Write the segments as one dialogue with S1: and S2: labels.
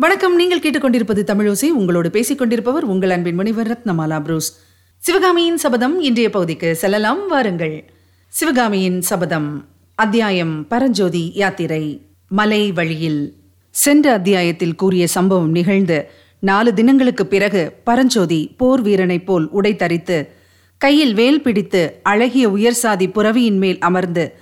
S1: வணக்கம். நீங்கள் கேட்டுக்கொண்டிருப்பது தமிழோசை உங்களோடு பேசிக் கொண்டிருப்பவர் உங்கள் அன்பின் முனிவர் ரத்னமாலா புரூஸ். சிவகாமியின் சபதம் இன்றைய பகுதிக்கு செல்லலாம். வாருங்கள். சிவகாமியின் சபதம் அத்தியாயம் பரஞ்சோதி யாத்திரை மலை வழியில். சென்ற அத்தியாயத்தில் கூறிய சம்பவம் நிகழ்ந்து நாலு தினங்களுக்கு பிறகு பரஞ்சோதி போர் வீரனைப் போல் உடை தரித்து கையில் வேல் பிடித்து அழகிய உயர் சாதி புறவியின் மேல் அமர்ந்து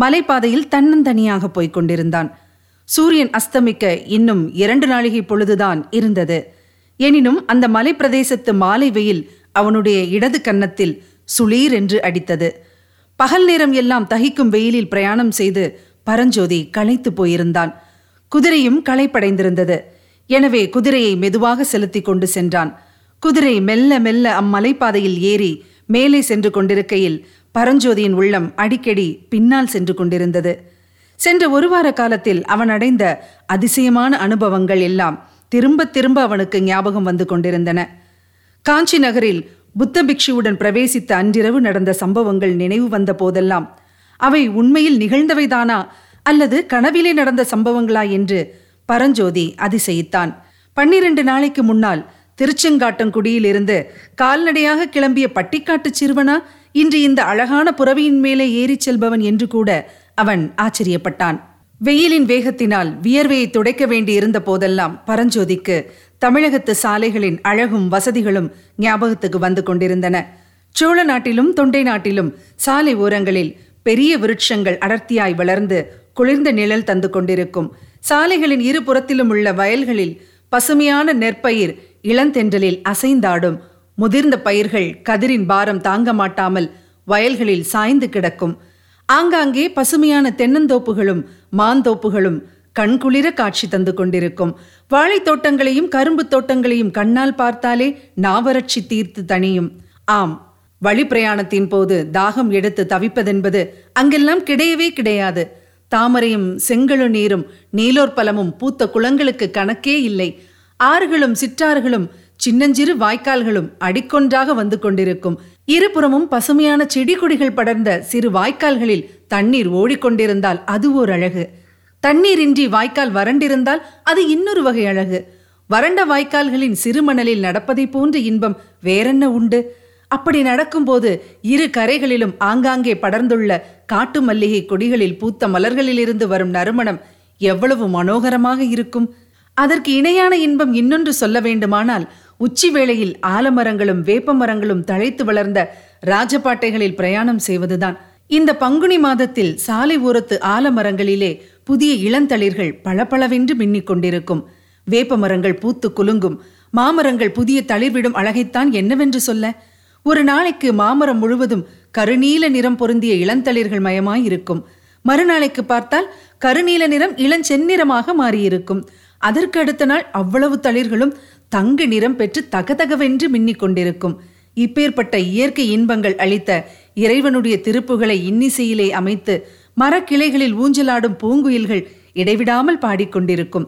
S1: மலைப்பாதையில் தன்னந்தனியாக போய்க் கொண்டிருந்தான். சூரியன் அஸ்தமிக்க இன்னும் இரண்டு நாழிகை பொழுதுதான் இருந்தது. எனினும் அந்த மலைப்பிரதேசத்து மாலை வெயில் அவனுடைய இடது கன்னத்தில் சுளீர் என்று அடித்தது. பகல் நேரம் எல்லாம் தகிக்கும் வெயிலில் பிரயாணம் செய்து பரஞ்சோதி களைத்து போயிருந்தான். குதிரையும் களைப்படைந்திருந்தது. எனவே குதிரையை மெதுவாக செலுத்தி கொண்டு சென்றான். குதிரை மெல்ல மெல்ல அம்மலைப்பாதையில் ஏறி மேலே சென்று கொண்டிருக்கையில் பரஞ்சோதியின் உள்ளம் அடிக்கடி பின்னால் சென்று கொண்டிருந்தது. சென்ற ஒரு வார காலத்தில் அவன் அடைந்த அதிசயமான அனுபவங்கள் எல்லாம் திரும்ப திரும்ப அவனுக்கு ஞாபகம் வந்து கொண்டிருந்தன. காஞ்சி நகரில் புத்த பிக்ஷுவுடன் பிரவேசித்த அன்றிரவு நடந்த சம்பவங்கள் நினைவு வந்த போதெல்லாம் அவை உண்மையில் நிகழ்ந்தவைதானா அல்லது கனவிலே நடந்த சம்பவங்களா என்று பரஞ்சோதி அதிசயித்தான். பன்னிரண்டு நாளைக்கு முன்னால் திருச்செங்காட்டங்குடியிலிருந்து கால்நடையாக கிளம்பிய பட்டிக்காட்டு சிறுவனா இன்று இந்த அழகான புறவியின் மேலே ஏறிச் செல்பவன் என்று கூட அவன் ஆச்சரியப்பட்டான். வெயிலின் வேகத்தினால் வியர்வையை துடைக்க வேண்டியிருந்த போதெல்லாம் பரஞ்சோதிக்கு தமிழகத்து சாலைகளின் அழகும் வசதிகளும் ஞாபகத்துக்கு வந்து கொண்டிருந்தன. சோழ நாட்டிலும் தொண்டை நாட்டிலும் சாலை ஓரங்களில் பெரிய விருட்சங்கள் அடர்த்தியாய் வளர்ந்து குளிர்ந்த நிழல் தந்து கொண்டிருக்கும். சாலைகளின் இரு புறத்திலும் உள்ள வயல்களில் பசுமையான நெற்பயிர் இளந்தென்றலில் அசைந்தாடும். முதிர்ந்த பயிர்கள் கதிரின் பாரம் தாங்க மாட்டாமல் வயல்களில் சாய்ந்து கிடக்கும். ஆங்காங்கே பசுமையான தென்னந்தோப்புகளும் மாந்தோப்புகளும் கண்குளிர காட்சி தந்து கொண்டிருக்கும். வாழைத் தோட்டங்களையும் கரும்பு தோட்டங்களையும் கண்ணால் பார்த்தாலே நாவரட்சி தீர்த்து தணியும். ஆம் வழி பிரயாணத்தின் போது தாகம் எடுத்து தவிப்பதென்பது அங்கெல்லாம் கிடையவே கிடையாது. தாமரையும் செங்கழு நீரும் நீலோர் பலமும் பூத்த குளங்களுக்கு கணக்கே இல்லை. ஆறுகளும் சிற்றாறுகளும் சின்னஞ்சிறு வாய்க்கால்களும் அடிக்கொன்றாக வந்து கொண்டிருக்கும். இருபுறமும் பசுமையான செடி கொடிகள் படர்ந்த சிறு வாய்க்கால்களில் தண்ணீர் ஓடிக்கொண்டிருந்தால் அது ஓர் அழகு. தண்ணீரின்றி வாய்க்கால் வறண்டிருந்தால் அது இன்னொரு வகை அழகு. வறண்ட வாய்க்கால்களின் சிறுமணலில் நடப்பதை போன்ற இன்பம் வேறென்ன உண்டு? அப்படி நடக்கும்போது இரு கரைகளிலும் ஆங்காங்கே படர்ந்துள்ள காட்டு மல்லிகை கொடிகளில் பூத்த மலர்களிலிருந்து வரும் நறுமணம் எவ்வளவு மனோகரமாக இருக்கும்? அதற்கு இணையான இன்பம் இன்னொன்று சொல்ல வேண்டுமானால் உச்சி வேளையில் ஆலமரங்களும் வேப்ப மரங்களும் தழைத்து வளர்ந்த ராஜபாட்டைகளில் பிரயாணம் செய்வதுதான். இந்த பங்குனி மாதத்தில் சாலை ஓரத்து ஆலமரங்களிலே புதிய இளந்தளிர்கள் பளபளவென்று மின்னிக் கொண்டிருக்கும். வேப்ப மரங்கள் பூத்து குலுங்கும். மாமரங்கள் புதிய தளிர்விடும் அழகைத்தான் என்னவென்று சொல்ல? ஒரு நாளைக்கு மாமரம் முழுவதும் கருநீல நிறம் பொருந்திய இளந்தளிர்கள் மயமாய் இருக்கும் மறுநாளைக்கு பார்த்தால் கருநீல நிறம் இளஞ்செந்நிறமாக மாறியிருக்கும். அதற்கு அடுத்த நாள் அவ்வளவு தளிர்களும் தங்க நிறம் பெற்று தகதகவென்று மின்னிக் கொண்டிருக்கும். இப்பேற்பட்ட இயற்கை இன்பங்கள் அளித்த இறைவனுடைய திருப்புகளை இன்னிசையிலே அமைத்து மரக்கிளைகளில் ஊஞ்சலாடும் பூங்குயில்கள் இடைவிடாமல் பாடிக்கொண்டிருக்கும்.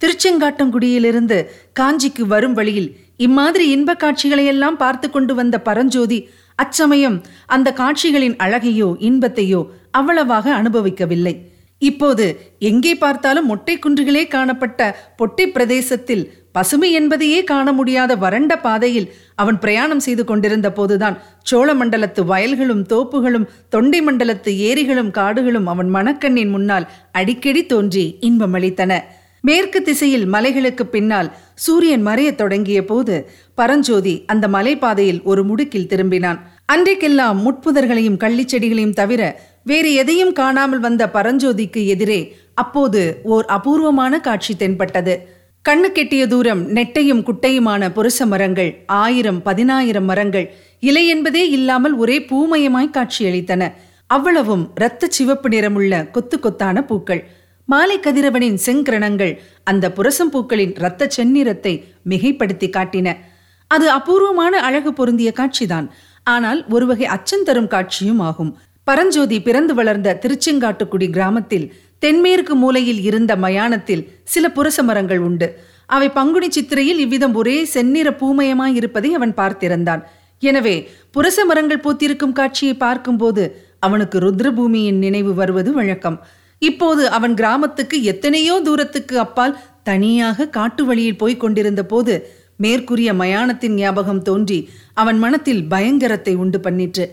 S1: திருச்செங்காட்டங்குடியிலிருந்து காஞ்சிக்கு வரும் வழியில் இம்மாதிரி இன்ப காட்சிகளையெல்லாம் பார்த்து கொண்டு வந்த பரஞ்சோதி அச்சமயம் அந்த காட்சிகளின் அழகையோ இன்பத்தையோ அவ்வளவாக அனுபவிக்கவில்லை. இப்போது எங்கே பார்த்தாலும் மொட்டை குன்றுகளே காணப்பட்ட பொட்டை பிரதேசத்தில் பசுமை என்பதையே காண முடியாத வறண்ட பாதையில் அவன் பிரயாணம் செய்து கொண்டிருந்த போதுதான் சோழ மண்டலத்து வயல்களும் தோப்புகளும் தொண்டை மண்டலத்து ஏரிகளும் காடுகளும் அவன் மணக்கண்ணின் முன்னால் அடிக்கடி தோன்றி இன்பமளித்தன மேற்கு திசையில் மலைகளுக்கு பின்னால் சூரியன் மறையத் தொடங்கிய போது பரஞ்சோதி அந்த மலைப்பாதையில் ஒரு முடுக்கில் திரும்பினான். அன்றைக்கெல்லாம் முட்புதர்களையும் கள்ளிச்செடிகளையும் தவிர வேறு எதையும் காணாமல் வந்த பரஞ்சோதிக்கு எதிரே அப்போது ஓர் அபூர்வமான காட்சி தென்பட்டது. கண்ணு கெட்டிய தூரம் நெட்டையும் குட்டையுமான புருஷ மரங்கள் ஆயிரம் பதினாயிரம் மரங்கள் இலை என்பதே இல்லாமல் ஒரே பூமயமாய் காட்சியளித்தன. அவ்வளவும் இரத்த சிவப்பு நிறமுள்ள கொத்து கொத்தான பூக்கள். மாலை கதிரவனின் செங்கிரணங்கள் அந்த புரசம் பூக்களின் இரத்த செந்நிறத்தை மிகைப்படுத்தி காட்டின. அது அபூர்வமான அழகு பொருந்திய காட்சிதான். ஆனால் ஒருவகை அச்சம் தரும் காட்சியும் ஆகும். பரஞ்சோதி பிறந்து வளர்ந்த திருச்செங்காட்டுக்குடி கிராமத்தில் தென்மேற்கு மூலையில் இருந்த மயானத்தில் சில புரச மரங்கள் உண்டு. அவை பங்குனி சித்திரையில் இவ்விதம் ஒரே செந்நிற பூமயமாய் இருப்பதை அவன் பார்த்திருந்தான். எனவே புரச மரங்கள் பூத்திருக்கும் காட்சியை பார்க்கும்போது அவனுக்கு ருத்ரபூமியின் நினைவு வருவது வழக்கம். இப்போது அவன் கிராமத்துக்கு எத்தனையோ தூரத்துக்கு அப்பால் தனியாக காட்டு வழியில் போய்க் கொண்டிருந்த போது மேற்கூறிய மயானத்தின் ஞாபகம் தோன்றி அவன் மனத்தில் பயங்கரத்தை உண்டு பண்ணிற்று.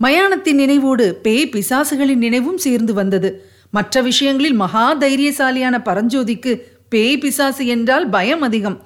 S1: மயானத்தின் நினைவோடு பேய் பிசாசுகளின் நினைவும் சேர்ந்து வந்தது. மற்ற விஷயங்களில் மகா தைரியசாலியான பரஞ்சோதிக்கு பேய் பிசாசு என்றால் பயம் அதிகம்.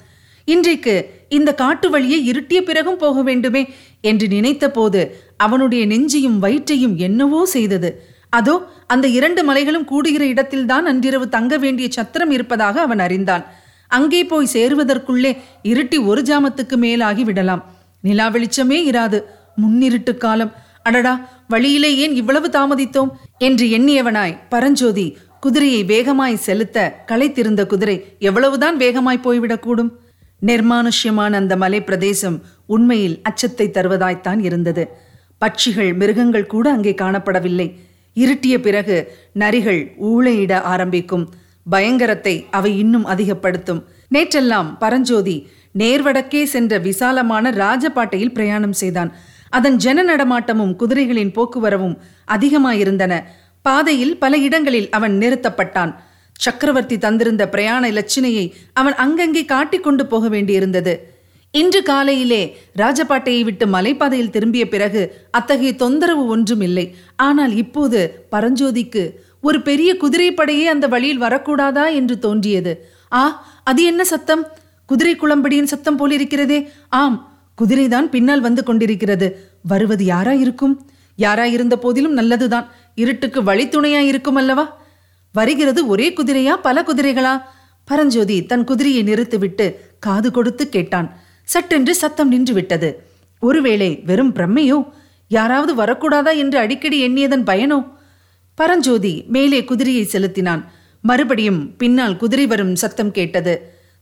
S1: இன்றைக்கு இந்த காட்டு வழியை இருட்டிய பிறகும் போக வேண்டுமே என்று நினைத்த போது அவனுடைய நெஞ்சையும் வயிற்றையும் என்னவோ செய்தது. அதோ அந்த இரண்டு மலைகளும் கூடுகிற இடத்தில்தான் அன்றிரவு தங்க வேண்டிய சத்திரம் இருப்பதாக அவன் அறிந்தான். அங்கே போய் சேருவதற்குள்ளே இருட்டி ஒரு ஜாமத்துக்கு மேலாகி விடலாம். நிலா வெளிச்சமே இராது. முன்னிருட்டு காலம். அடடா வழியிலே ஏன் இவ்வளவு தாமதித்தோம்? என்று எண்ணியவனாய் பரஞ்சோதி குதிரையை வேகமாய் செலுத்த களைத்திருந்த குதிரை எவ்வளவுதான் வேகமாய் போய்விடக்கூடும்? நிர்மானுஷ்யமான அந்த மலை பிரதேசம் உண்மையில் அச்சத்தை தருவதாய்த்தான் இருந்தது. பட்சிகள் மிருகங்கள் கூட அங்கே காணப்படவில்லை. இருட்டிய பிறகு நரிகள் ஊழையிட ஆரம்பிக்கும். பயங்கரத்தை அவை இன்னும் அதிகப்படுத்தும். நேற்றெல்லாம் பரஞ்சோதி நேர்வடக்கே சென்ற விசாலமான ராஜபாட்டையில் பிரயாணம் செய்தான். அதன் ஜன நடமாட்டமும் குதிரைகளின் போக்குவரவும் அதிகமாயிருந்தன. பாதையில் பல இடங்களில் அவன் நிறுத்தப்பட்டான். சக்கரவர்த்தி தந்திருந்த பிரயாண இலச்சினையை அவன் அங்கங்கே காட்டிக்கொண்டு போக வேண்டியிருந்தது. இன்று காலையிலே ராஜபாட்டையை விட்டு மலைப்பாதையில் திரும்பிய பிறகு அத்தகைய தொந்தரவு ஒன்றும் இல்லை ஆனால் இப்போது பரஞ்சோதிக்கு ஒரு பெரிய குதிரைப்படையே அந்த வழியில் வரக்கூடாதா என்று தோன்றியது. ஆ அது என்ன சத்தம்? குதிரை குளம்படியின் சத்தம் போலிருக்கிறதே. ஆம் குதிரைதான் பின்னால் வந்து கொண்டிருக்கிறது. வருவது யாரா இருக்கும் யாரா இருந்த போதிலும் நல்லதுதான். இருட்டுக்கு வழித்துணையா இருக்கும் அல்லவா வருகிறது ஒரே குதிரையா பல குதிரைகளா? பரஞ்சோதி தன் குதிரையை நிறுத்திவிட்டு காது கொடுத்து கேட்டான். சட்டென்று சத்தம் நின்று விட்டது ஒருவேளை வெறும் பிரம்மையோ? யாராவது வரக்கூடாதா என்று அடிக்கடி எண்ணியதன் பயனோ? பரஞ்சோதி மேலே குதிரையை செலுத்தினான். மறுபடியும் பின்னால் குதிரை வரும் சத்தம் கேட்டது.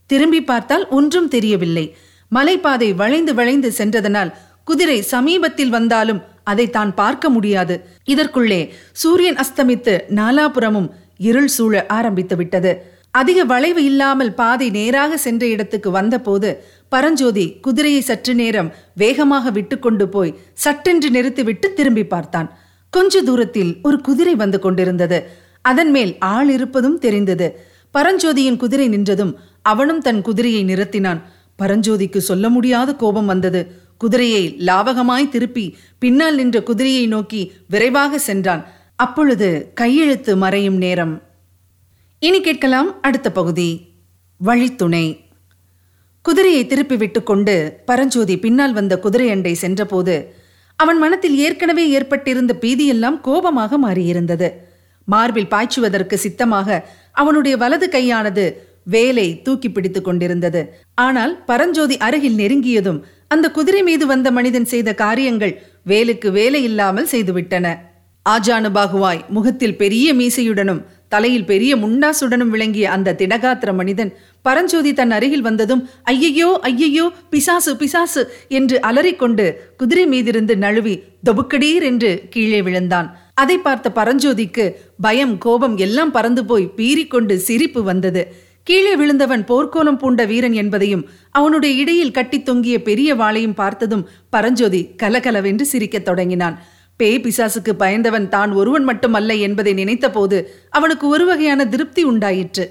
S1: திரும்பி பார்த்தால் ஒன்றும் தெரியவில்லை. மலைப்பாதை வளைந்து வளைந்து சென்றதனால் குதிரை சமீபத்தில் வந்தாலும் அதை தான் பார்க்க முடியாது. இதற்குள்ளே சூரியன் அஸ்தமித்து நாலாபுரமும் இருள் சூழ ஆரம்பித்து விட்டது. அதிக வளைவு இல்லாமல் பாதை நேராக சென்ற இடத்துக்கு வந்தபோது பரஞ்சோதி குதிரையை சற்று நேரம் வேகமாக விட்டுக்கொண்டு போய் சட்டென்று நிறுத்திவிட்டு திரும்பி பார்த்தான். கொஞ்ச தூரத்தில் ஒரு குதிரை வந்து கொண்டிருந்தது. அதன் மேல் ஆள் இருப்பதும் தெரிந்தது. பரஞ்சோதியின் குதிரை நின்றதும் அவனும் தன் குதிரையை நிறுத்தினான். பரஞ்சோதிக்கு சொல்ல முடியாத கோபம் வந்தது. குதிரையை லாவகமாய் திருப்பி பின்னால் நின்ற குதிரையை நோக்கி விரைவாக சென்றான். அப்பொழுது கையெழுத்து மறையும் நேரம். இனி கேட்கலாம் அடுத்த பகுதி. வழித்துணை. குதிரையை திருப்பி விட்டு கொண்டு பரஞ்சோதி பின்னால் வந்த குதிரை அண்டை சென்றபோது அவன் மனத்தில் ஏற்கனவே ஏற்பட்டிருந்த பீதியெல்லாம் கோபமாக மாறியிருந்தது. மார்பில் பாய்ச்சுவதற்கு சித்தமாக அவனுடைய வலது கையானது வேலை தூக்கி பிடித்துக் கொண்டிருந்தது. ஆனால் பரஞ்சோதி அருகில் நெருங்கியதும் அந்த குதிரை மீது வந்த மனிதன் செய்த காரியங்கள் வேலுக்கு வேலை இல்லாமல் செய்துவிட்டன. ஆஜானுபாகுவாய் முகத்தில் பெரிய மீசையுடனும் தலையில் பெரிய முண்டாசுடனும் விளங்கிய அந்த திடகாத்திர மனிதன் பரஞ்சோதி தன் அருகில் வந்ததும் ஐயையோ ஐயையோ பிசாசு பிசாசு என்று அலறிக்கொண்டு குதிரை மீதிருந்து நழுவி தொபுக்கடீர் என்று கீழே விழுந்தான். அதை பார்த்த பரஞ்சோதிக்கு பயம் கோபம் எல்லாம் பறந்து போய் பீறிக்கொண்டு சிரிப்பு வந்தது. கீழே விழுந்தவன் போர்க்கோலம் பூண்ட வீரன் என்பதையும் அவனுடைய இடையில் கட்டி தொங்கிய பெரிய வாளையும் பார்த்ததும் பரஞ்சோதி கலகலவென்று சிரிக்கத் தொடங்கினான். பேய் பிசாசுக்கு பயந்தவன் தான் ஒருவன் மட்டுமல்ல என்பதை நினைத்தபோது அவனுக்கு ஒரு வகையான திருப்தி உண்டாயிற்று.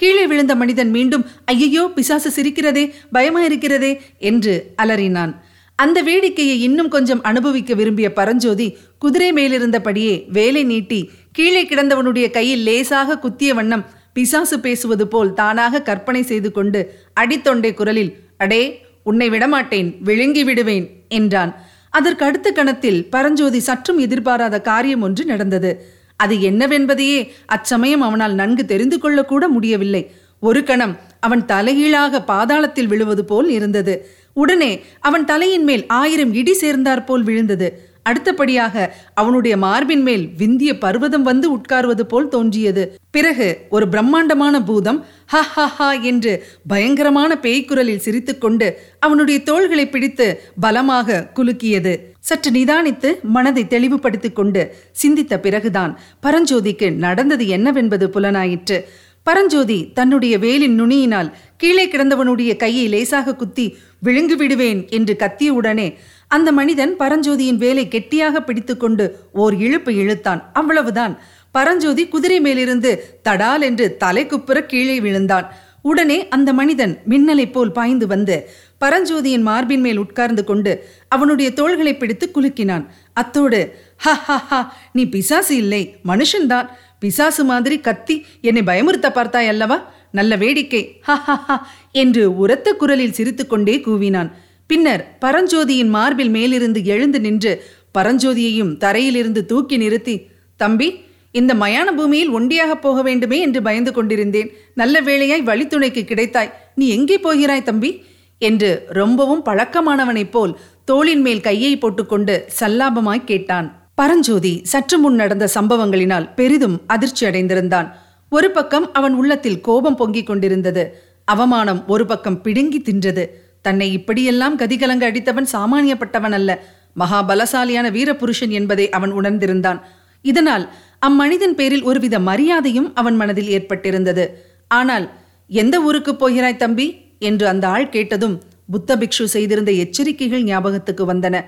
S1: கீழே விழுந்த மனிதன் மீண்டும் ஐயையோ பிசாசு சிரிக்கிறதே பயமாயிருக்கிறதே என்று அலறினான். அந்த வேடிக்கையை இன்னும் கொஞ்சம் அனுபவிக்க விரும்பிய பரஞ்சோதி குதிரை மேலிருந்தபடியே வேலை நீட்டி கீழே கிடந்தவனுடைய கையில் லேசாக குத்திய வண்ணம் பிசாசு பேசுவது போல் தானாக கற்பனை செய்து கொண்டு அடித்தொண்டை குரலில் அடே உன்னை விடமாட்டேன் விழுங்கி விடுவேன் என்றான். அதற்கு அடுத்த கணத்தில் பரஞ்சோதி சற்றும் எதிர்பாராத காரியம் ஒன்று நடந்தது. அது என்னவென்பதையே அச்சமயம் அவனால் நன்கு தெரிந்து கொள்ளக்கூட முடியவில்லை. ஒரு கணம் அவன் தலைகீழாக பாதாளத்தில் விழுவது போல் இருந்தது. உடனே அவன் தலையின் மேல் ஆயிரம் இடி சேர்ந்தாற்போல் விழுந்தது. அடுத்தபடியாக அவனுடைய மார்பின் மேல் விந்திய பர்வதம் வந்து உட்கார்வது போல் தோன்றியது. பிறகு ஒரு பிரம்மாண்டமான பூதம் ஹ ஹ ஹா என்று பயங்கரமான பேய்க்குரலில் சிரித்துக்கொண்டு அவனுடைய தோள்களை பிடித்து பலமாக குலுக்கியது. சற்று நிதானித்து மனதை தெளிவுபடுத்திக் கொண்டு சிந்தித்த பிறகுதான் பரஞ்சோதிக்கு நடந்தது என்னவென்பது புலனாயிற்று. பரஞ்சோதி தன்னுடைய வேலின் நுனியினால் கீழே கிடந்தவனுடைய கையை லேசாக குத்தி விழுங்கு விடுவேன் என்று கத்தியவுடனே அந்த மனிதன் பரஞ்சோதியின் வேலை கெட்டியாக பிடித்துக்கொண்டு ஓர் இழுப்பு இழுத்தான். அவ்வளவுதான். பரஞ்சோதி குதிரை மேலிருந்து தடால் என்று தலை குப்புற கீழே விழுந்தான். உடனே அந்த மனிதன் மின்னலைப் போல் பாய்ந்து வந்து பரஞ்சோதியின் மார்பின் மேல் உட்கார்ந்து கொண்டு அவனுடைய தோள்களை பிடித்து குலுக்கினான். அத்தோடு ஹ ஹ ஹ நீ பிசாசு இல்லை மனுஷன்தான் பிசாசு மாதிரி கத்தி என்னை பயமுறுத்த பார்த்தாய் அல்லவா? நல்ல வேடிக்கை. ஹ ஹ ஹ என்று உரத்த குரலில் சிரித்துக்கொண்டே கூவினான். பின்னர் பரஞ்சோதியின் மார்பில் மேலிருந்து எழுந்து நின்று பரஞ்சோதியையும் தரையிலிருந்து தூக்கி நிறுத்தி தம்பி இந்த மயான பூமியில் ஒண்டியாக போக வேண்டுமே என்று பயந்து கொண்டிருந்தேன். நல்ல வேளையாய் வழித்துணைக்கு கிடைத்தாய். நீ எங்கே போகிறாய் தம்பி? என்று ரொம்பவும் பழக்கமானவனைப் போல் தோளின் மேல் கையை போட்டுக்கொண்டு சல்லாபமாய் கேட்டான். பரஞ்சோதி சற்று முன் நடந்த சம்பவங்களினால் பெரிதும் அதிர்ச்சி அடைந்திருந்தான். ஒரு பக்கம் அவன் உள்ளத்தில் கோபம் பொங்கிக் கொண்டிருந்தது. அவமானம் ஒரு பக்கம் பிடுங்கி தின்றது. தன்னை இப்படியெல்லாம் கதிகலங்க அடித்தவன் சாமானியப்பட்டவன் அல்ல. மகாபலசாலியான வீரபுருஷன் என்பதை அவன் உணர்ந்திருந்தான். இதனால் அம்மனிதன் பேரில் ஒருவித மரியாதையும் அவன் மனதில் ஏற்பட்டிருந்தது. ஆனால் எந்த ஊருக்கு போகிறாய் தம்பி? என்று அந்த ஆள் கேட்டதும் புத்த பிக்ஷு செய்திருந்த எச்சரிக்கைகள் ஞாபகத்துக்கு வந்தன.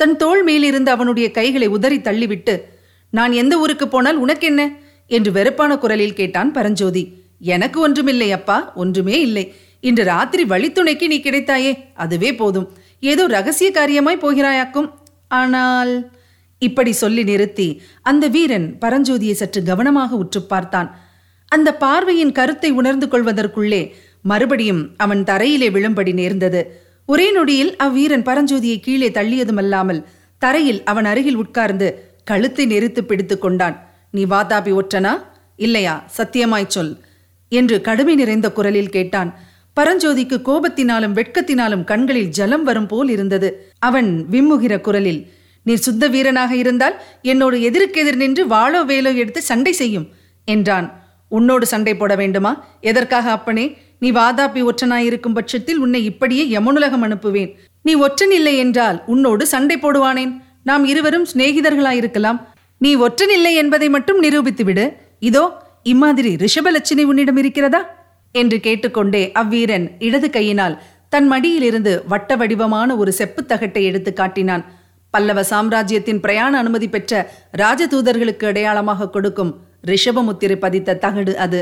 S1: தன் தோள் மேலிருந்து அவனுடைய கைகளை உதறி தள்ளிவிட்டு நான் எந்த ஊருக்கு போனால் உனக்கென்ன? என்று வெறுப்பான குரலில் கேட்டான் பரஞ்சோதி. எனக்கு ஒன்றுமில்லை அப்பா ஒன்றுமே இல்லை. இன்று ராத்திரி வழித்துணைக்கு நீ கிடைத்தாயே அதுவே போதும். ஏதோ ரகசிய காரியமாய் போகிறாயாக்கும். ஆனால் இப்படி சொல்லி நிறுத்தி அந்த வீரன் பரஞ்சோதியை சற்று கவனமாக உற்று பார்த்தான். அந்த பார்வையின் கருத்தை உணர்ந்து கொள்வதற்குள்ளே மறுபடியும் அவன் தரையிலே விழும்படி நேர்ந்தது. ஒரே நொடியில் அவ்வீரன் பரஞ்சோதியை கீழே தள்ளியதுமல்லாமல் தரையில் அவன் அருகில் உட்கார்ந்து கழுத்தை நெரித்து பிடித்து கொண்டான். நீ வாதாபி ஒற்றனா? இல்லையா? சத்தியமாய் சொல் என்று கடுமை நிறைந்த குரலில் கேட்டான். பரஞ்சோதிக்கு கோபத்தினாலும் வெட்கத்தினாலும் கண்களில் ஜலம் வரும் போல் இருந்தது. அவன் விம்முகிற குரலில் நீர் சுத்த வீரனாக இருந்தால் என்னோடு எதிர்க்கெதிர் நின்று வாளோ வேலோ எடுத்து சண்டை செய்யும் என்றான். உன்னோடு சண்டை போட வேண்டுமா? எதற்காக அப்பனே? நீ வாதாபி ஒற்றனாயிருக்கும் பட்சத்தில் உன்னை இப்படியே யமுனுலகம் அனுப்புவேன். நீ ஒற்றன் இல்லை என்றால் உன்னோடு சண்டை போடுவானேன். நாம் இருவரும் சிநேகிதர்களாயிருக்கலாம். நீ ஒற்றன் இல்லை என்பதை மட்டும் நிரூபித்து விடு இதோ இம்மாதிரி ரிஷபலட்சுமி உன்னிடம் இருக்கிறதா? என்று கேட்டுக்கொண்டே அவ்வீரன் இடது கையினால் தன் மடியிலிருந்து வட்ட வடிவமான ஒரு செப்புத் தகட்டை எடுத்து காட்டினான். பல்லவ சாம்ராஜ்யத்தின் பிரயாண அனுமதி பெற்ற ராஜதூதர்களுக்கு அடையாளமாக கொடுக்கும் ரிஷபமுத்திரை பதித்த தகடு அது.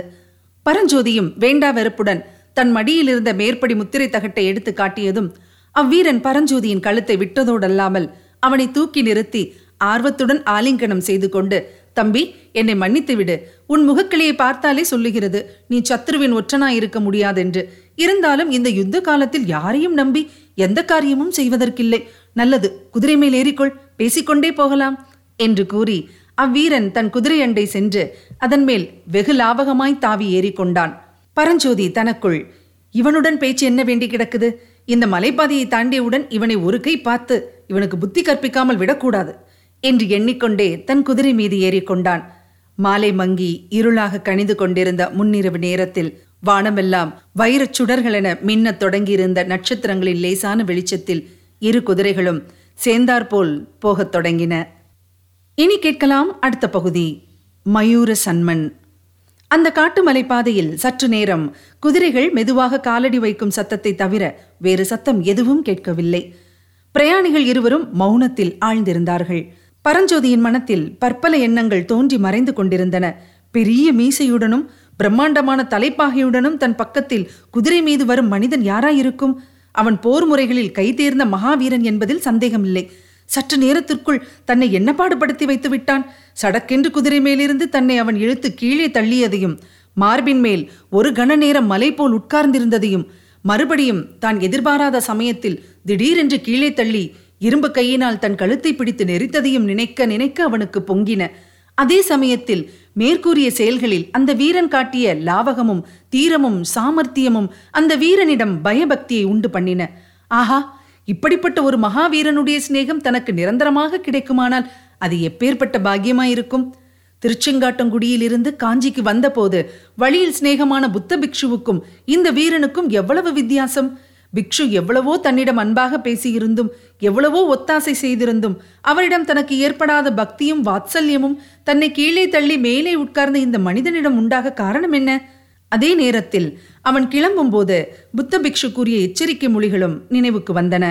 S1: பரஞ்சோதியும் வேண்டா வெறுப்புடன் தன் மடியில் இருந்த மேற்படி முத்திரை தகட்டை எடுத்து காட்டியதும் அவ்வீரன் பரஞ்சோதியின் கழுத்தை விட்டதோடல்லாமல் அவனை தூக்கி நிறுத்தி ஆர்வத்துடன் ஆலிங்கனம் செய்து கொண்டு தம்பி என்னை மன்னித்து விடு உன் முகக்கிளையை பார்த்தாலே சொல்லுகிறது நீ சத்ருவின் ஒற்றனாயிருக்க முடியாதென்று. இருந்தாலும் இந்த யுத்த காலத்தில் யாரையும் நம்பி எந்த காரியமும் செய்வதற்கில்லை. நல்லது குதிரை மேல் ஏறிக்கொள் பேசிக்கொண்டே போகலாம் என்று கூறி அவ்வீரன் தன் குதிரை அண்டை சென்று அதன் மேல் வெகு லாபகமாய் தாவி ஏறிக்கொண்டான். பரஞ்சோதி தனக்குள் இவனுடன் பேச்சு என்ன வேண்டி கிடக்குது? இந்த மலைப்பாதையை தாண்டியவுடன் இவனை ஒரு கை பார்த்து இவனுக்கு புத்தி கற்பிக்காமல் விடக்கூடாது என்று எண்ணிக்கொண்டே தன் குதிரை மீது ஏறிக்கொண்டான். மாலை மங்கி இருளாக கணிந்து கொண்டிருந்த முன்னிரவு நேரத்தில் வானமெல்லாம் வைரச் சுடர்களென மின்னத் தொடங்கியிருந்த நட்சத்திரங்களின் லேசான வெளிச்சத்தில் இரு குதிரைகளும் சேர்ந்தாற்போல் போகத் தொடங்கின. இனி கேட்கலாம் அடுத்த பகுதி. மயூர சன்மன் அந்த காட்டு மலைப்பாதையில் சற்று நேரம் குதிரைகள் மெதுவாக காலடி வைக்கும் சத்தத்தை தவிர வேறு சத்தம் எதுவும் கேட்கவில்லை. பிரயாணிகள் இருவரும் மௌனத்தில் ஆழ்ந்திருந்தார்கள். பரஞ்சோதியின் மனத்தில் பற்பல எண்ணங்கள் தோன்றி மறைந்து கொண்டிருந்தன. பெரிய மீசையுடனும் பிரம்மாண்டமான தலைப்பாகையுடனும் தன் பக்கத்தில் குதிரை மீது வரும் மனிதன் யாராயிருக்கும்? அவன் போர் முறைகளில் கைதேர்ந்த மகாவீரன் என்பதில் சந்தேகமில்லை. சற்று நேரத்திற்குள் தன்னை என்ன பாடுபடுத்தி வைத்து விட்டான். சடக்கென்று குதிரை மேலிருந்து தன்னை அவன் இழுத்து கீழே தள்ளியதையும் மார்பின் மேல் ஒரு கண நேரம் மலை போல் உட்கார்ந்திருந்ததையும் மறுபடியும் தான் எதிர்பாராத சமயத்தில் திடீரென்று கீழே தள்ளி இரும்பு கையினால் தன் கழுத்தை பிடித்து நெரித்ததையும் நினைக்க நினைக்க அவனுக்கு பொங்கின. அதே சமயத்தில் மேற்கூறிய செயல்களில் அந்த வீரன் காட்டிய லாவகமும் தீரமும் சாமர்த்தியமும் அந்த வீரனிடம் பயபக்தியை உண்டு பண்ணின. ஆஹா இப்படிப்பட்ட ஒரு மகாவீரனுடைய சிநேகம் தனக்கு நிரந்தரமாக கிடைக்குமானால் அது எப்பேற்பட்ட பாக்கியமாயிருக்கும்? திருச்செங்காட்டங்குடியிலிருந்து காஞ்சிக்கு வந்தபோது வழியில் சிநேகமான புத்த பிக்ஷுவுக்கும் இந்த வீரனுக்கும் எவ்வளவு வித்தியாசம்? பிக்ஷு எவ்வளவோ தன்னிடம் அன்பாக பேசியிருந்தும் எவ்வளவோ ஒத்தாசை செய்திருந்தும் அவரிடம் தனக்கு ஏற்படாத பக்தியும் வாத்சல்யமும் தன்னை கீழே தள்ளி மேலே உட்கார்ந்த இந்த மனிதனிடம் உண்டாக காரணம் என்ன? அதே நேரத்தில் அவன் கிளம்பும்போது புத்த பிக்ஷு கூறிய எச்சரிக்கை மொழிகளும் நினைவுக்கு வந்தன.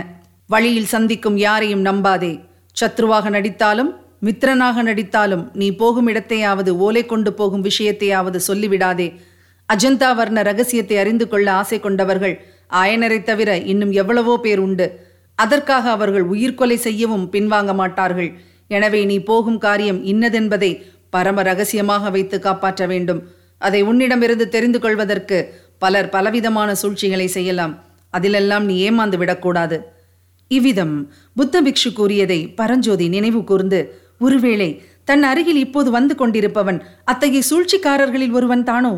S1: வழியில் சந்திக்கும் யாரையும் நம்பாதே. சத்ருவாக நடித்தாலும் மித்திரனாக நடித்தாலும் நீ போகும் இடத்தையாவது ஓலை கொண்டு போகும் விஷயத்தையாவது சொல்லிவிடாதே. அஜந்தா வர்ண ரகசியத்தை அறிந்து கொள்ள ஆசை கொண்டவர்கள் ஆயனரை தவிர இன்னும் எவ்வளவோ பேர் உண்டு. அதற்காக அவர்கள் உயிர்கொலை செய்யவும் பின்வாங்க மாட்டார்கள். எனவே நீ போகும் காரியம் இன்னதென்பதை பரம ரகசியமாக வைத்து காப்பாற்ற வேண்டும். அதை உன்னிடமிருந்து தெரிந்து கொள்வதற்கு பலர் பலவிதமான சூழ்ச்சிகளை செய்யலாம். அதிலெல்லாம் நீ ஏமாந்து விடக்கூடாது. இவ்விதம் புத்த பிக்ஷு கூறியதை பரஞ்சோதி நினைவு கூர்ந்து ஒருவேளை தன் அருகில் இப்போது வந்து கொண்டிருப்பவன் அத்தகைய சூழ்ச்சிக்காரர்களில் ஒருவன் தானோ?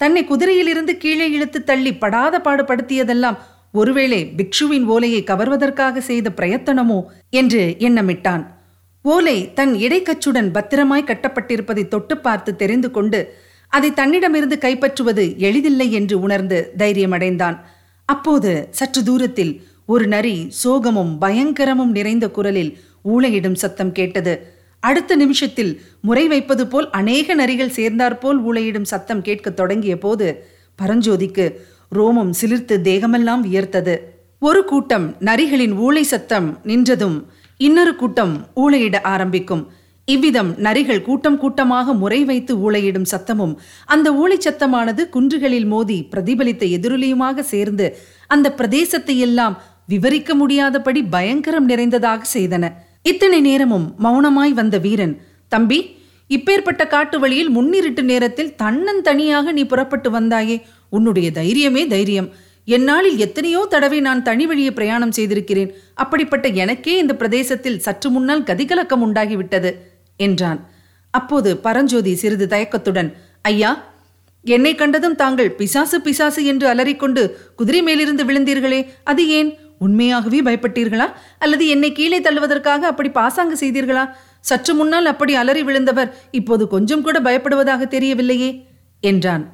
S1: தன்னை குதிரையிலிருந்து கீழே இழுத்து தள்ளி படாத பாடுபடுத்தியதெல்லாம் ஒருவேளை பிக்ஷுவின் ஓலையை கவர்வதற்காக செய்த பிரயத்தனமோ என்று எண்ணமிட்டான். ஓலை தன் இடைக்கச்சுடன் பத்திரமாய் கட்டப்பட்டிருப்பதை தொட்டு பார்த்து தெரிந்து கொண்டு அதை தன்னிடமிருந்து கைப்பற்றுவது எளிதில்லை என்று உணர்ந்து தைரியமடைந்தான். அப்போது சற்று தூரத்தில் ஒரு நரி சோகமும் பயங்கரமும் நிறைந்த குரலில் ஊழையிடும் சத்தம் கேட்டது. அடுத்த நிமிஷத்தில் முறை வைப்பது போல் அநேக நரிகள் சேர்ந்தாற்போல் ஊழையிடும் சத்தம் கேட்கத் தொடங்கிய போது பரஞ்சோதிக்கு ரோமம் சிலிர்த்து தேகமெல்லாம் வியர்த்தது. ஒரு கூட்டம் நரிகளின் ஊளை சத்தம் நின்றதும் இன்னொரு கூட்டம் ஊழையிட ஆரம்பிக்கும். இவ்விதம் நரிகள் கூட்டம் கூட்டமாக முறை வைத்து ஊழையிடும் சத்தமும் அந்த ஊளை சத்தமானது குன்றுகளில் மோதி பிரதிபலித்த எதிரொலியுமாக சேர்ந்து அந்த பிரதேசத்தை எல்லாம் விவரிக்க முடியாதபடி பயங்கரம் நிறைந்ததாக செய்தன. இத்தனை நேரமும் மௌனமாய் வந்த வீரன் தம்பி இப்பேற்பட்ட காட்டு வழியில் முன்னிருட்டு நேரத்தில் தன்னன் தனியாக நீ புறப்பட்டு வந்தாயே உன்னுடைய தைரியமே தைரியம். என்னாளில் எத்தனையோ தடவை நான் தனி வழியே பிரயாணம் செய்திருக்கிறேன். அப்படிப்பட்ட எனக்கே இந்த பிரதேசத்தில் சற்று முன்னால் கதிகலக்கம் உண்டாகிவிட்டது என்றான். அப்போது பரஞ்சோதி சிறிது தயக்கத்துடன் ஐயா என்னை கண்டதும் தாங்கள் பிசாசு பிசாசு என்று அலறிக்கொண்டு குதிரை மேலிருந்து விழுந்தீர்களே அது ஏன்? உண்மையாகவே பயப்பட்டீர்களா? அல்லது என்னை கீழே தள்ளுவதற்காக அப்படி பாசாங்கு செய்தீர்களா? சற்று முன்னால் அப்படி அலறி விழுந்தவர் இப்போது கொஞ்சம் கூட பயப்படுவதாக தெரியவில்லையே என்றான்.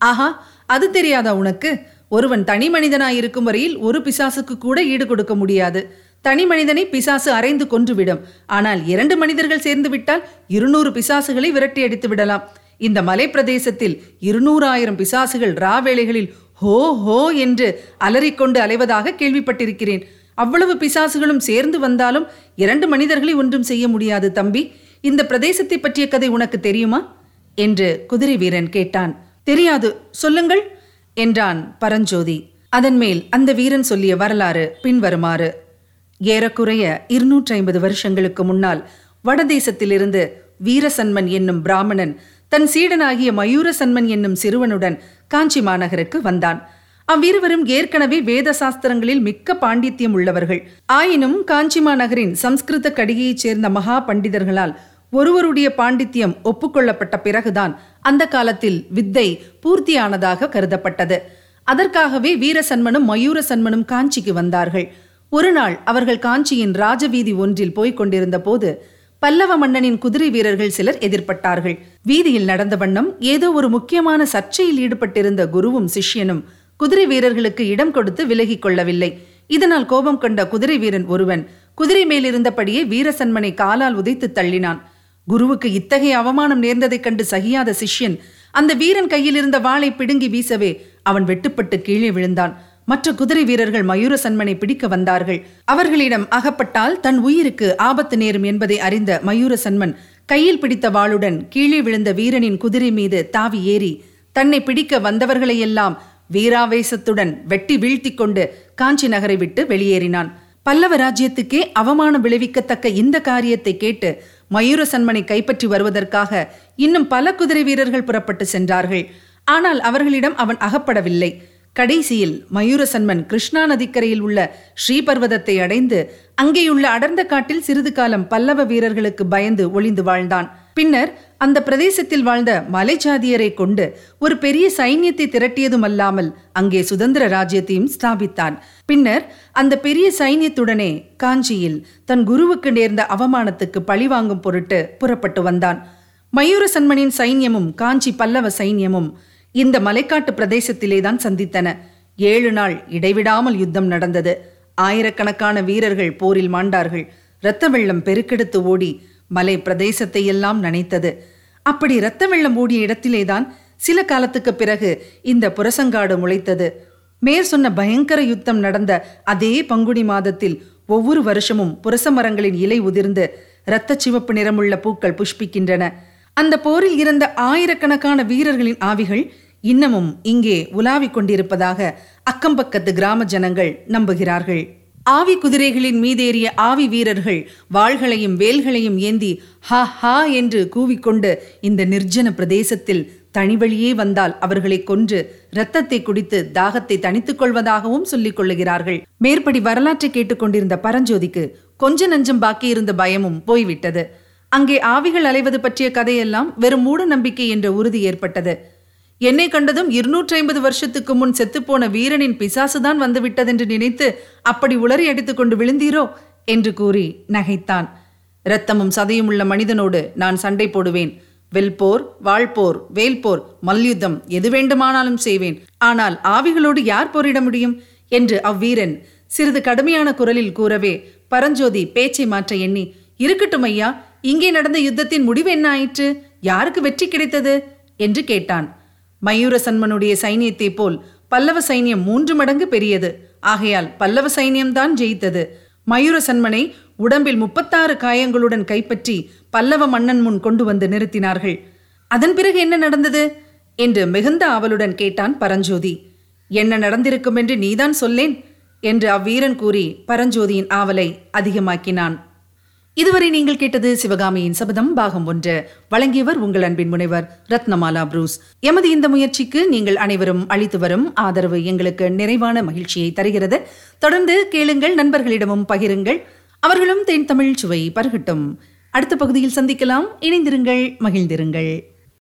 S1: ஆஹா அது தெரியாதா உனக்கு? ஒருவன் தனி மனிதனாயிருக்கும் வரையில் ஒரு பிசாசுக்கு கூட ஈடு கொடுக்க முடியாது. தனி மனிதனை பிசாசு அரைந்து கொன்றுவிடும். ஆனால் இரண்டு மனிதர்கள் சேர்ந்து விட்டால் இருநூறு பிசாசுகளை விரட்டி அடித்து விடலாம் இந்த மலை பிரதேசத்தில் இருநூறாயிரம் பிசாசுகள் ராவேளைகளில் ஹோ ஹோ என்று அலறிக்கொண்டு அலைவதாக கேள்விப்பட்டிருக்கிறேன். அவ்வளவு பிசாசுகளும் சேர்ந்து வந்தாலும் இரண்டு மனிதர்களை ஒன்றும் செய்ய முடியாது தம்பி. இந்த பிரதேசத்தை பற்றிய கதை உனக்கு தெரியுமா? என்று குதிரை வீரன் கேட்டான். தெரியாது. சொல்லுங்கள் என்றான் பரஞ்சோதி. அதன் மேல் அந்த வீரன் சொல்லிய வரலாறு பின்வருமாறு. ஏறக்குறைய இருநூற்றி ஐம்பது வருஷங்களுக்கு முன்னால் வடதேசத்திலிருந்து வீரசன்மன் என்னும் பிராமணன் தன் சீடனாகிய மயூரசன்மன் என்னும் சிறுவனுடன் காஞ்சி மாநகருக்கு வந்தான். அவ்விருவரும் ஏற்கனவே வேத சாஸ்திரங்களில் மிக்க பாண்டித்யம் உள்ளவர்கள். ஆயினும் காஞ்சிமா நகரின் சம்ஸ்கிருத கடிகையைச் சேர்ந்த மகா பண்டிதர்களால் ஒருவருடைய பாண்டித்யம் ஒப்புக்கொள்ளப்பட்ட பிறகுதான் அந்த காலத்தில் வித்தை பூர்த்தியானதாக கருதப்பட்டது. அதற்காகவே வீரசன்மனும் மயூரசன்மனும் காஞ்சிக்கு வந்தார்கள். ஒருநாள் அவர்கள் காஞ்சியின் ராஜவீதி ஒன்றில் போய்க் கொண்டிருந்த போது பல்லவ மன்னனின் குதிரை வீரர்கள் சிலர் எதிர்பட்டார்கள். வீதியில் நடந்த வண்ணம் ஏதோ ஒரு முக்கியமான சர்ச்சையில் ஈடுபட்டிருந்த குருவும் சிஷ்யனும் குதிரை வீரர்களுக்கு இடம் கொடுத்து விலகிக் கொள்ளவில்லை. இதனால் கோபம் கொண்ட குதிரை வீரன் ஒருவன் குதிரை மேலிருந்தபடியே வீரசன்மனை காலால் உதைத்து தள்ளினான். குருவுக்கு இத்தகைய அவமானம் நேர்ந்ததைக் கண்டு சகியாத சிஷ்யன் அந்த வீரன் கையில் இருந்த வாளை பிடுங்கி வீசவே அவன் வெட்டுப்பட்டு கீழே விழுந்தான். மற்ற குதிரை வீரர்கள் மயூர சன்மனை பிடிக்க வந்தார்கள். அவர்களிடம் அகப்பட்டால் தன் உயிருக்கு ஆபத்து நேரும் என்பதை அறிந்த மயூர சன்மன் கையில் பிடித்த வாளுடன் கீழே விழுந்த வீரனின் குதிரை மீது தாவி ஏறி தன்னை பிடிக்க வந்தவர்களையெல்லாம் வீராவேசத்துடன் வெட்டி வீழ்த்தி கொண்டு காஞ்சி நகரை விட்டு வெளியேறினான். பல்லவ ராஜ்யத்துக்கே அவமானம் விளைவிக்கத்தக்க இந்த காரியத்தை கேட்டு மயூர சன்மனை கைப்பற்றி வருவதற்காக இன்னும் பல குதிரை வீரர்கள் புறப்பட்டு சென்றார்கள். ஆனால் அவர்களிடம் அவன் அகப்படவில்லை. கடைசியில் மயூரசன்மன் கிருஷ்ணா நதிக்கரையில் உள்ள ஸ்ரீபர்வதத்தை அடைந்து அங்கேயுள்ள அடர்ந்த காட்டில் சிறிது காலம் பல்லவ வீரர்களுக்கு பயந்து ஒளிந்து வாழ்ந்தான். பின்னர் அந்த பிரதேசத்தில் வாழ்ந்த மலைச்சாதியரை கொண்டு ஒரு பெரிய சைன்யத்தை திரட்டியதுமல்லாமல் அங்கே சுதந்திர ராஜ்யத்தையும் ஸ்தாபித்தான். பின்னர் அந்த பெரிய சைன்யத்துடனே காஞ்சியில் தன் குருவுக்கு நேர்ந்த அவமானத்துக்கு பழிவாங்கும் பொருட்டு புறப்பட்டு வந்தான். மயூர சன்மனின் சைன்யமும் காஞ்சி பல்லவ சைன்யமும் இந்த மலைக்காட்டு பிரதேசத்திலே தான் சந்தித்தன. ஏழு நாள் இடைவிடாமல் யுத்தம் நடந்தது. ஆயிரக்கணக்கான வீரர்கள் போரில் மாண்டார்கள். இரத்த வெள்ளம் பெருக்கெடுத்து ஓடி மலை பிரதேசத்தை எல்லாம் நனைத்தது. அப்படி இரத்த வெள்ளம் ஓடிய இடத்திலேதான் சில காலத்துக்கு பிறகு இந்த புரசங்காடு முளைத்தது. மேற் சொன்ன பயங்கர யுத்தம் நடந்த அதே பங்குனி மாதத்தில் ஒவ்வொரு வருஷமும் புரச மரங்களின் இலை உதிர்ந்து இரத்த சிவப்பு நிறமுள்ள பூக்கள் புஷ்பிக்கின்றன. அந்த போரில் இருந்த ஆயிரக்கணக்கான வீரர்களின் ஆவிகள் இன்னமும் இங்கே உலாவிக் கொண்டிருப்பதாக அக்கம்பக்கத்து கிராம ஜனங்கள் நம்புகிறார்கள். ஆவி குதிரைகளின் மீதேறிய ஆவி வீரர்கள் வாள்களையும் வேல்களையும் ஏந்தி ஹா ஹா என்று கூவிக்கொண்டு இந்த நிர்ஜன பிரதேசத்தில் தனிவழியே வந்தால் அவர்களை கொன்று இரத்தத்தை குடித்து தாகத்தை தணித்துக் கொள்வதாகவும் சொல்லிக் கொள்ளுகிறார்கள். மேற்படி வரலாற்றை கேட்டுக்கொண்டிருந்த பரஞ்சோதிக்கு கொஞ்ச நஞ்சம் பாக்கியிருந்த பயமும் போய்விட்டது. அங்கே ஆவிகள் அலைவது பற்றிய கதையெல்லாம் வெறும் மூட நம்பிக்கை என்ற உறுதி ஏற்பட்டது. என்னை கண்டதும் இருநூற்றி ஐம்பது வருஷத்துக்கு முன் செத்துப்போன வீரனின் பிசாசுதான் வந்துவிட்டதென்று நினைத்து அப்படி உளறி அடித்துக்கொண்டு விழுந்தீரோ? என்று கூறி நகைத்தான். இரத்தமும் சதையும் உள்ள மனிதனோடு நான் சண்டை போடுவேன். வெல்போர் வாழ்போர் வேல்போர் மல்யுத்தம் எது வேண்டுமானாலும் செய்வேன். ஆனால் ஆவிகளோடு யார் போரிட முடியும்? என்று அவ்வீரன் சிறிது கடுமையான குரலில் கூறவே பரஞ்சோதி பேச்சை மாற்ற எண்ணி இருக்கட்டும் ஐயா இங்கே நடந்த யுத்தத்தின் முடிவு என்ன ஆயிற்று? யாருக்கு வெற்றி கிடைத்தது? என்று கேட்டான். மயூர சன்மனுடைய சைனியத்தை போல் பல்லவ சைனியம் மூன்று மடங்கு பெரியது. ஆகையால் பல்லவ சைனியம்தான் ஜெயித்தது. மயூர சன்மனை உடம்பில் முப்பத்தாறு காயங்களுடன் கைப்பற்றி பல்லவ மன்னன் முன் கொண்டு வந்து நிறுத்தினார்கள். அதன் பிறகு என்ன நடந்தது? என்று மிகுந்த ஆவலுடன் கேட்டான் பரஞ்சோதி. என்ன நடந்திருக்கும் என்று நீதான் சொல்லேன்? என்று அவ்வீரன் கூறி பரஞ்சோதியின் ஆவலை அதிகமாக்கினான். இதுவரை நீங்கள் கேட்டது சிவகாமியின் சபதம் பாகம் ஒன்று. வழங்கியவர் உங்கள் அன்பின் முனைவர் ரத்னமாலா புரூஸ். எமது இந்த முயற்சிக்கு நீங்கள் அனைவரும் அளித்து வரும் ஆதரவு எங்களுக்கு நிறைவான மகிழ்ச்சியை தருகிறது. தொடர்ந்து கேளுங்கள் நண்பர்களிடமும் பகிருங்கள். அவர்களும் தென் தமிழ் சுவை பருகட்டும். அடுத்த பகுதியில் சந்திக்கலாம். இணைந்திருங்கள் மகிழ்ந்திருங்கள்.